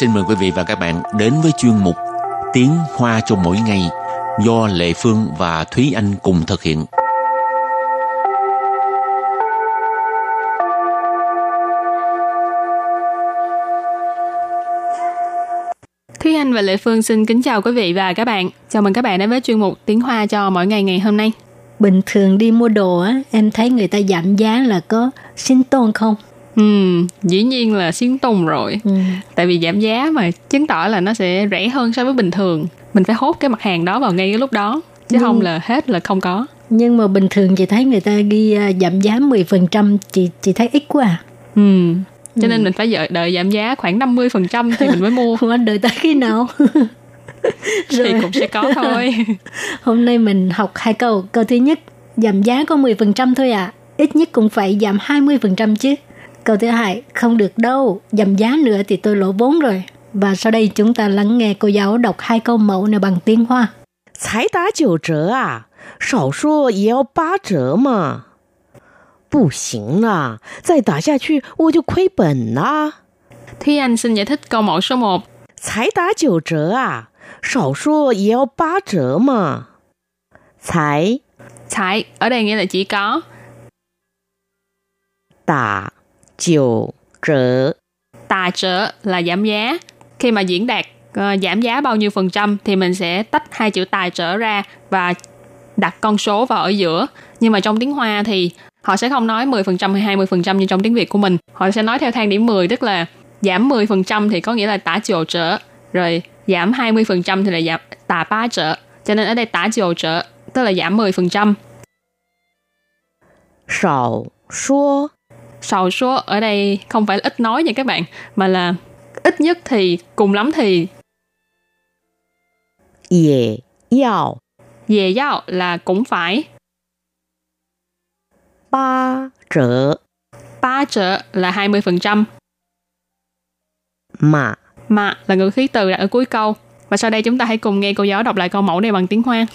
xin mời quý vị và các bạn đến với chuyên mục Tiếng Hoa cho mỗi ngày do Lệ Phương và Thúy Anh cùng thực hiện. Thúy Anh và Lệ Phương xin kính chào quý vị và các bạn. Chào mừng các bạn đến với chuyên mục Tiếng Hoa cho mỗi ngày ngày hôm nay. Bình thường đi mua đồ á, em thấy người ta giảm giá là có xin tôn không? Ừ, dĩ nhiên là xuyến tùng rồi. Ừ. Tại vì giảm giá mà chứng tỏ là nó sẽ rẻ hơn so với bình thường. Mình phải hốt cái mặt hàng đó vào ngay cái lúc đó. Chứ Ừ. không là hết là không có. Nhưng mà bình thường chị thấy người ta ghi à, giảm giá 10% chị chị thấy ít quá à. Ừ. Cho nên mình phải đợi, đợi giảm giá khoảng 50% thì mình mới mua. Không anh đợi tới khi nào? thì cũng sẽ có thôi. Hôm nay mình học hai câu. Câu thứ nhất, giảm giá có 10% thôi à. Ít nhất cũng phải giảm 20% chứ. Câu thứ hai, không được đâu. Giảm giá nữa thì tôi lỗ vốn rồi. Và sau đây chúng ta lắng nghe cô giáo đọc hai câu mẫu này bằng tiếng Hoa. 才打九折啊，少说也要八折嘛。不行啦，再打下去我就亏本啦。 Thúy Anh xin giải thích câu mẫu số 1. 才打九折啊，少说也要八折嘛。才 Thải ở đây nghĩa là chỉ có 打 Chiều trở Tài trở là giảm giá. Khi mà diễn đạt uh, giảm giá bao nhiêu phần trăm thì mình sẽ tách hai chữ tài trở ra và đặt con số vào ở giữa. Nhưng mà trong tiếng Hoa thì họ sẽ không nói 10% hay 20% như trong tiếng Việt của mình. Họ sẽ nói theo thang điểm 10 tức là giảm 10% thì có nghĩa là tả chiều trở, rồi giảm 20% thì là giảm tả ba trở. Cho nên ở đây tả chiều trở tức là giảm 10%. Sào số Sầu số ở đây không phải là ít nói nha các bạn mà là ít nhất thì cùng lắm thì 也要 về giao là cũng phải 八折 ba trở là 20%, 嘛。 mà là ngữ khí từ đặt ở cuối câu. Và sau đây chúng ta hãy cùng nghe cô giáo đọc lại câu mẫu này bằng tiếng Hoa.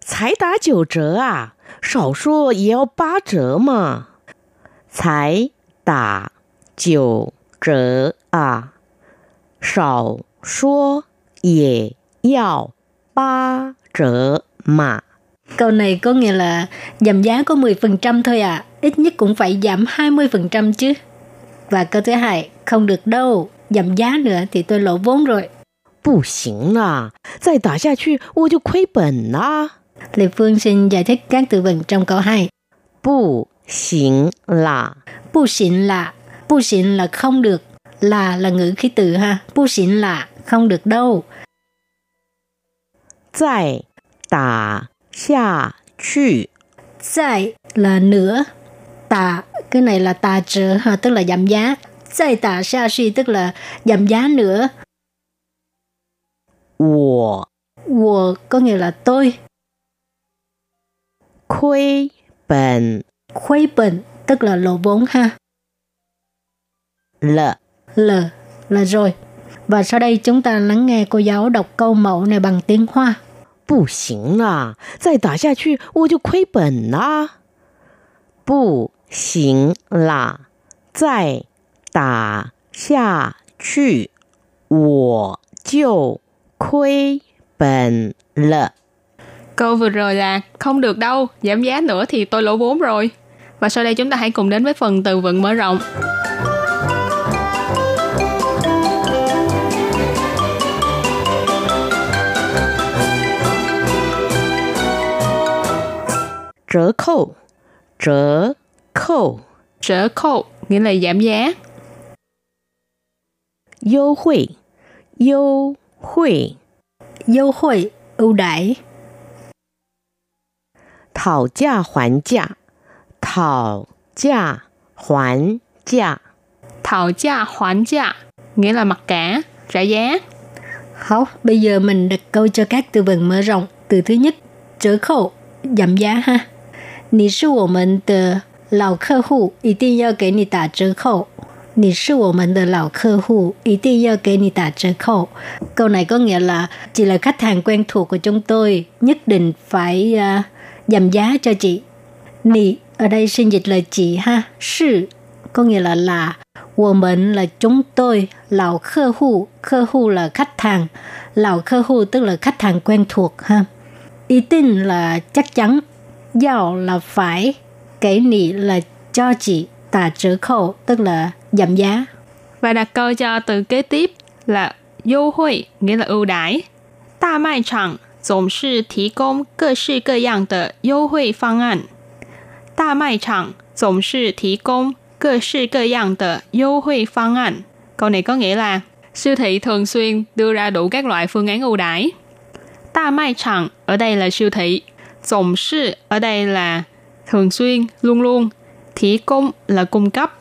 才打九折啊，少说也要八折嘛。才 打九折啊，少说也要八折嘛。 Câu này có nghĩa là giảm giá có 10% thôi à, ít nhất cũng phải giảm 20% chứ. Và câu thứ hai, không được đâu, giảm giá nữa thì tôi lỗ vốn rồi. 不行啦，再打下去我就亏本啦。 Lê Phương xin giải thích các từ vựng trong câu 2. 不 行 là. Bu xỉn là. Bu xỉn là không được. Là là ngữ khí từ ha. Bu xỉn là không được đâu. Tại tả xa là nữa cái này là tà trừ ha tức là giảm giá. Tức là giảm giá nữa có nghĩa là tôi Khuấy bệnh tức là lỗ vốn ha. 了。 L là rồi. Và sau đây chúng ta lắng nghe cô giáo đọc câu mẫu này bằng tiếng Hoa. 不行啦，再打下去我就亏本啦。不行啦，再打下去我就亏本了。 Câu vừa rồi là không được đâu, giảm giá nữa thì tôi lỗ vốn rồi. Và sau đây chúng ta hãy cùng đến với phần từ vựng mở rộng. Trở khâu. Trở khâu. Trở khâu nghĩa là giảm giá. Yêu hội Yêu hội Yêu hội ưu đãi. Thảo giá hoàn giá 讨价还价。 Thảo gia hoán gia nghĩa là mặc cả, trả giá. Học, bây giờ mình đặt câu cho các từ vựng mở rộng. Từ thứ nhất, trở khẩu, giảm giá ha. 你是我们的老客户，一定要给你打折扣。你是我们的老客户，一定要给你打折扣. Câu này có nghĩa là chị là khách hàng quen thuộc của chúng tôi, nhất định phải uh, giảm giá cho chị. Nì ở đây xin dịch là chị ha, sư có nghĩa là là 我们 là chúng tôi, lão khách户, khách户là khách hàng, lão khách户tức là khách hàng quen thuộc ha. Ý tin là chắc chắn, giao là phải, cái nị là cho chị, tả trở khẩu tức là giảm giá. Và đặt câu cho từ kế tiếp là优惠 nghĩa là ưu đãi. 大卖场总是提供各式各样的优惠方案。 大卖场总是提供各式各样的优惠方案。Câu này có nghĩa là siêu thị thường xuyên đưa ra đủ các loại phương án ưu đãi. Đa mai chẳng ở đây là siêu thị. Tổng sư ở đây là thường xuyên, luôn luôn. Thí công là cung cấp.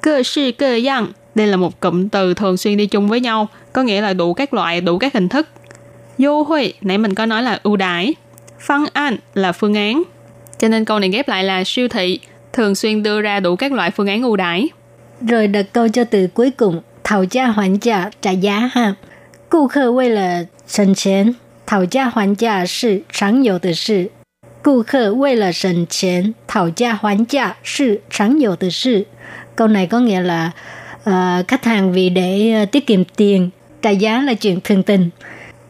Cơ sư cơ dạng đây là một cụm từ thường xuyên đi chung với nhau, có nghĩa là đủ các loại, đủ các hình thức.优惠, nãy mình có nói là ưu đãi. Phương án là phương án. Cho nên câu này ghép lại là siêu thị thường xuyên đưa ra đủ các loại phương án ưu đãi. Rồi đặt câu cho từ cuối cùng, thảo gia hoàn trả, trả giá ha.顾客为了省钱，讨价还价是常有的事。顾客为了省钱，讨价还价是常有的事。Câu này có nghĩa là uh, khách hàng vì để uh, tiết kiệm tiền, trả giá là chuyện thường tình.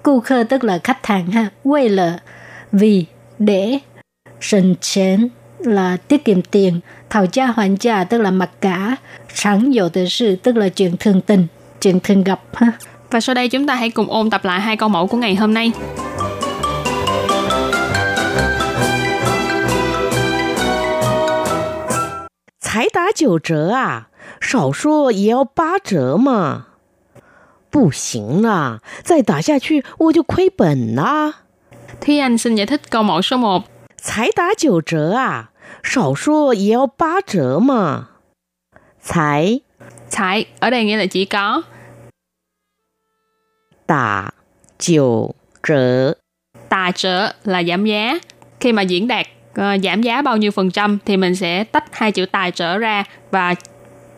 顾客 tức là khách hàng ha, quay là vì để 省钱 là tiết kiệm tiền, thảo gia hoàn trả tức là mặc cả,常有的事 tức là chuyện thường tình, chuyện thường gặp ha. Và sau đây chúng ta hãy cùng ôn tập lại hai câu mẫu của ngày hôm nay. 才打九折啊，少说也要八折嘛。不行啦，再打下去我就亏本啦。 Thúy Anh xin giải thích câu mẫu số 1. 才打九折啊，少说也要八折嘛。才 Thải ở đây nghĩa là chỉ có 打九折， tà trở là giảm giá. Khi mà diễn đạt ờ, giảm giá bao nhiêu phần trăm thì mình sẽ tách hai chữ tài trở ra và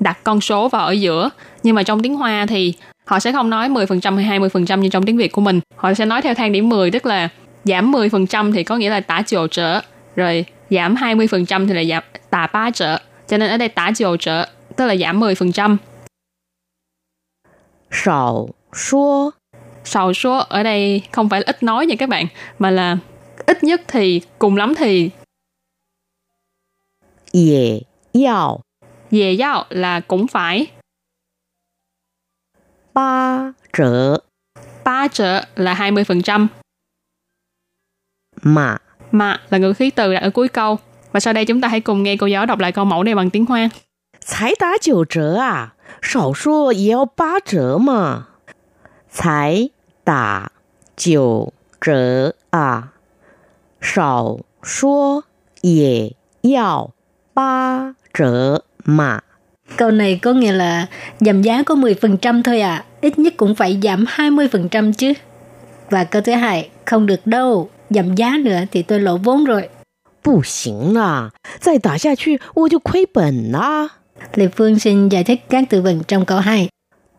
đặt con số vào ở giữa. Nhưng mà trong tiếng Hoa thì họ sẽ không nói 10% hay 20% như trong tiếng Việt của mình. Họ sẽ nói theo thang điểm 10 tức là giảm 10% thì có nghĩa là tả chiều trở, rồi giảm 20% thì là giảm tả ba trở. Cho nên ở đây tả chiều trở, tức là giảm 10%. Sầu số Sầu số ở đây không phải là ít nói nha các bạn, mà là ít nhất thì, cùng lắm thì. Dễ yào Dễ yào là cũng phải. Ba trở Ba trở là 20% 嘛。 mà là ngữ khí từ đặt ở cuối câu. Và sau đây chúng ta hãy cùng nghe cô giáo đọc lại câu mẫu này bằng tiếng Hoa. 才打九折啊，少说也要八折嘛。才打九折啊，少说也要八折嘛。 Câu này có nghĩa là giảm giá có 10% thôi à, ít nhất cũng phải giảm 20% chứ. Và câu thứ hai, không được đâu, giảm giá nữa thì tôi lỗ vốn rồi. 不行啦，再打下去我就亏本啦。 Lê Phương xin giải thích các từ vựng trong câu 2.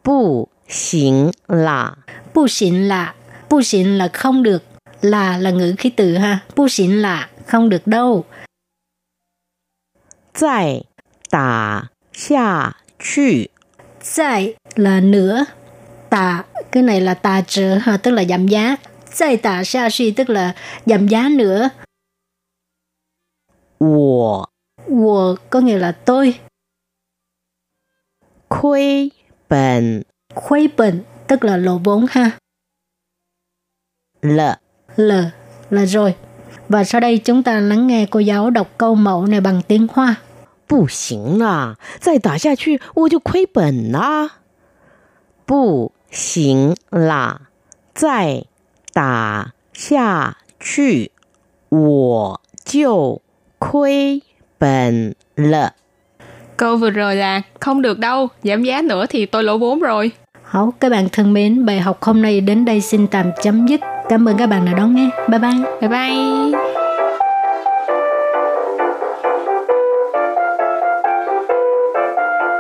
不行啦， Bu xịn là, bu xịn là không được, là là ngữ khí từ ha, bu xịn là không được đâu. 再打下去 Zai là nữa, tà, cái này là tà trở ha, tức là giảm giá. Zai tà xa suy tức là giảm giá nữa. 我 Wo có nghĩa là tôi. 亏本 Khuấy bệnh tức là lỗ vốn ha. 了。 L là rồi. Và sau đây chúng ta lắng nghe cô giáo đọc câu mẫu này bằng tiếng Hoa. 不行啦，再打下去我就亏本啦。不行啦，再 打下去我就亏本了。 Câu vừa rồi là không được đâu, giảm giá nữa thì tôi lỗ vốn rồi. Hảo, các bạn thân mến, bài học hôm nay đến đây xin tạm chấm dứt. Cảm ơn các bạn đã đón nghe. Bye bye. Bye bye.